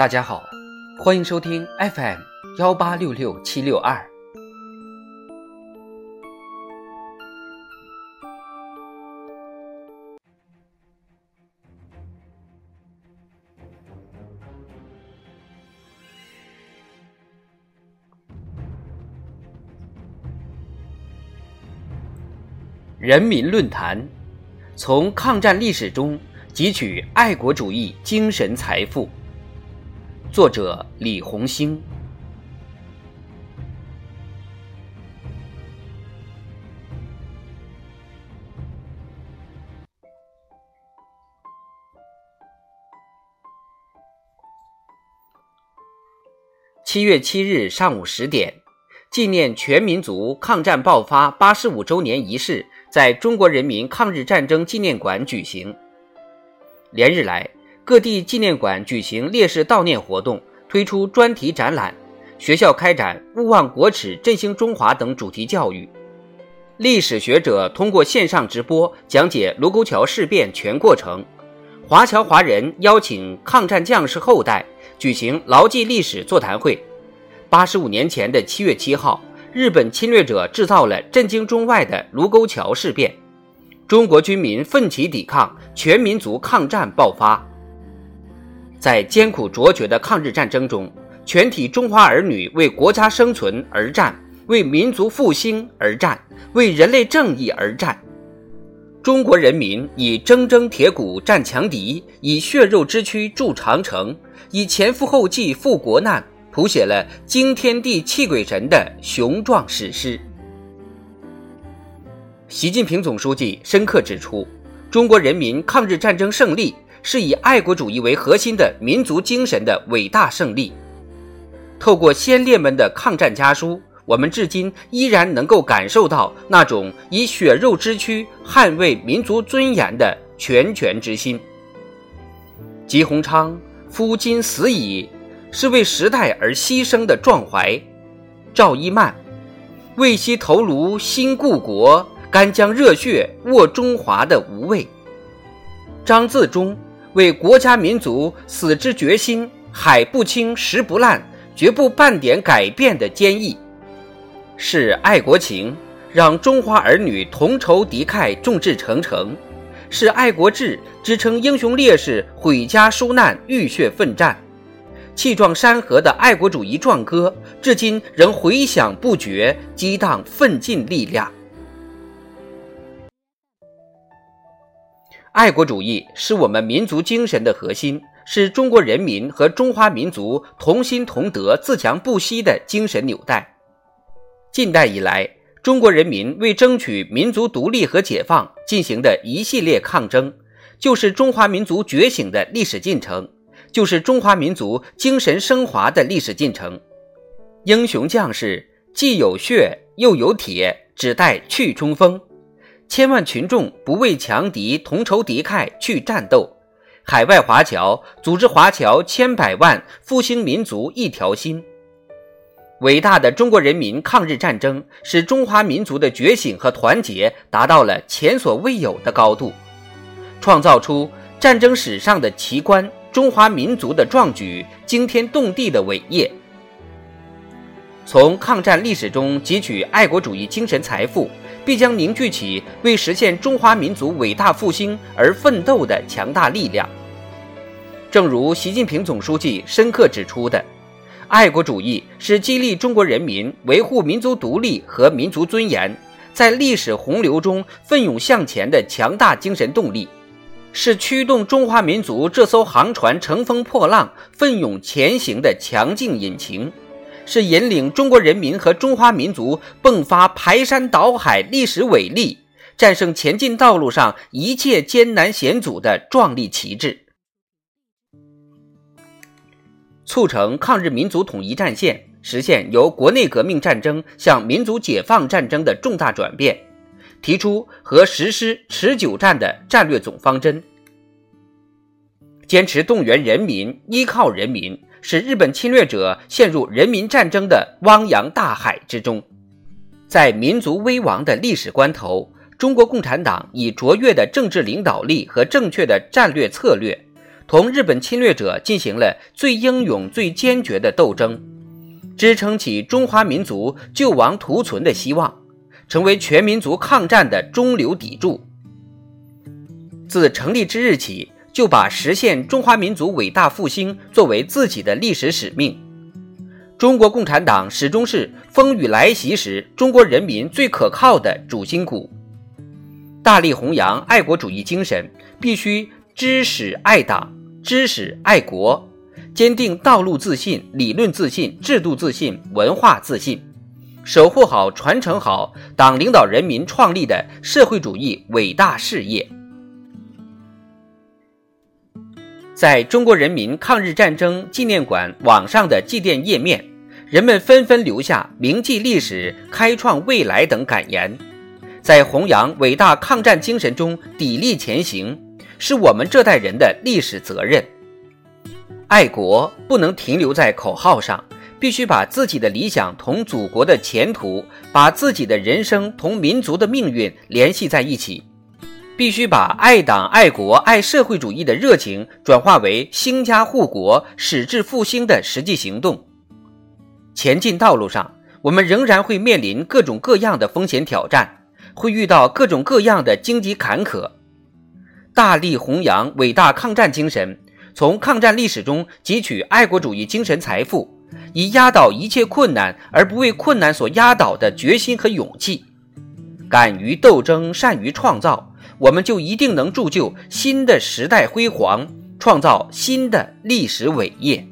大家好，欢迎收听 FM 幺八六六七六二。人民论坛，从抗战历史中汲取爱国主义精神财富。作者李红星。七月七日上午十点，纪念全民族抗战爆发八十五周年仪式在中国人民抗日战争纪念馆举行。连日来。各地纪念馆举行烈士悼念活动，推出专题展览；学校开展“勿忘国耻，振兴中华”等主题教育。历史学者通过线上直播讲解卢沟桥事变全过程。华侨华人邀请抗战将士后代举行牢记历史座谈会。八十五年前的七月七号，日本侵略者制造了震惊中外的卢沟桥事变，中国军民奋起抵抗，全民族抗战爆发。在艰苦卓绝的抗日战争中，全体中华儿女为国家生存而战，为民族复兴而战，为人类正义而战。中国人民以铮铮铁骨战强敌，以血肉之躯筑长城，以前赴后继赴国难，谱写了惊天地泣鬼神的雄壮史诗。习近平总书记深刻指出，中国人民抗日战争胜利。是以爱国主义为核心的民族精神的伟大胜利。透过先烈们的抗战家书，我们至今依然能够感受到那种以血肉之躯捍卫民族尊严的拳拳之心。吉鸿昌夫今死矣，是为时代而牺牲的壮怀；赵一曼为惜头颅新故国，干将热血握中华的无畏；张自忠。为国家民族死之决心，海不清石不烂，绝不半点改变的坚毅，是爱国情让中华儿女同仇敌忾，众志成城；是爱国志支撑英雄烈士毁家纾难，浴血奋战。气壮山河的爱国主义壮歌，至今仍回响不绝，激荡奋进力量。爱国主义是我们民族精神的核心，是中国人民和中华民族同心同德、自强不息的精神纽带。近代以来，中国人民为争取民族独立和解放进行的一系列抗争，就是中华民族觉醒的历史进程，就是中华民族精神升华的历史进程。英雄将士既有血又有铁，只待去冲锋。千万群众不畏强敌，同仇敌忾去战斗；海外华侨组织华侨千百万，复兴民族一条心。伟大的中国人民抗日战争使中华民族的觉醒和团结达到了前所未有的高度，创造出战争史上的奇观、中华民族的壮举、惊天动地的伟业。从抗战历史中汲取爱国主义精神财富。必将凝聚起为实现中华民族伟大复兴而奋斗的强大力量。正如习近平总书记深刻指出的，爱国主义是激励中国人民维护民族独立和民族尊严，在历史洪流中奋勇向前的强大精神动力，是驱动中华民族这艘航船乘风破浪、奋勇前行的强劲引擎。是引领中国人民和中华民族迸发排山倒海历史伟力，战胜前进道路上一切艰难险阻的壮丽旗帜，促成抗日民族统一战线实现由国内革命战争向民族解放战争的重大转变，提出和实施持久战的战略总方针，坚持动员人民，依靠人民。使日本侵略者陷入人民战争的汪洋大海之中，在民族危亡的历史关头，中国共产党以卓越的政治领导力和正确的战略策略，同日本侵略者进行了最英勇、最坚决的斗争，支撑起中华民族救亡图存的希望，成为全民族抗战的中流砥柱。自成立之日起，就把实现中华民族伟大复兴作为自己的历史使命。中国共产党始终是风雨来袭时中国人民最可靠的主心骨。大力弘扬爱国主义精神，必须知识爱党、知识爱国，坚定道路自信、理论自信、制度自信、文化自信，守护好、传承好党领导人民创立的社会主义伟大事业。在中国人民抗日战争纪念馆网上的祭奠页面。人们纷纷留下“铭记历史，开创未来”等感言，在弘扬伟大抗战精神中砥砺前行，是我们这代人的历史责任。爱国不能停留在口号上，必须把自己的理想同祖国的前途，把自己的人生同民族的命运联系在一起，必须把爱党、爱国、爱社会主义的热情转化为兴家护国、矢志复兴的实际行动。前进道路上，我们仍然会面临各种各样的风险挑战，会遇到各种各样的荆棘坎坷。大力弘扬伟大抗战精神，从抗战历史中汲取爱国主义精神财富，以压倒一切困难而不为困难所压倒的决心和勇气，敢于斗争，善于创造，我们就一定能铸就新的时代辉煌，创造新的历史伟业。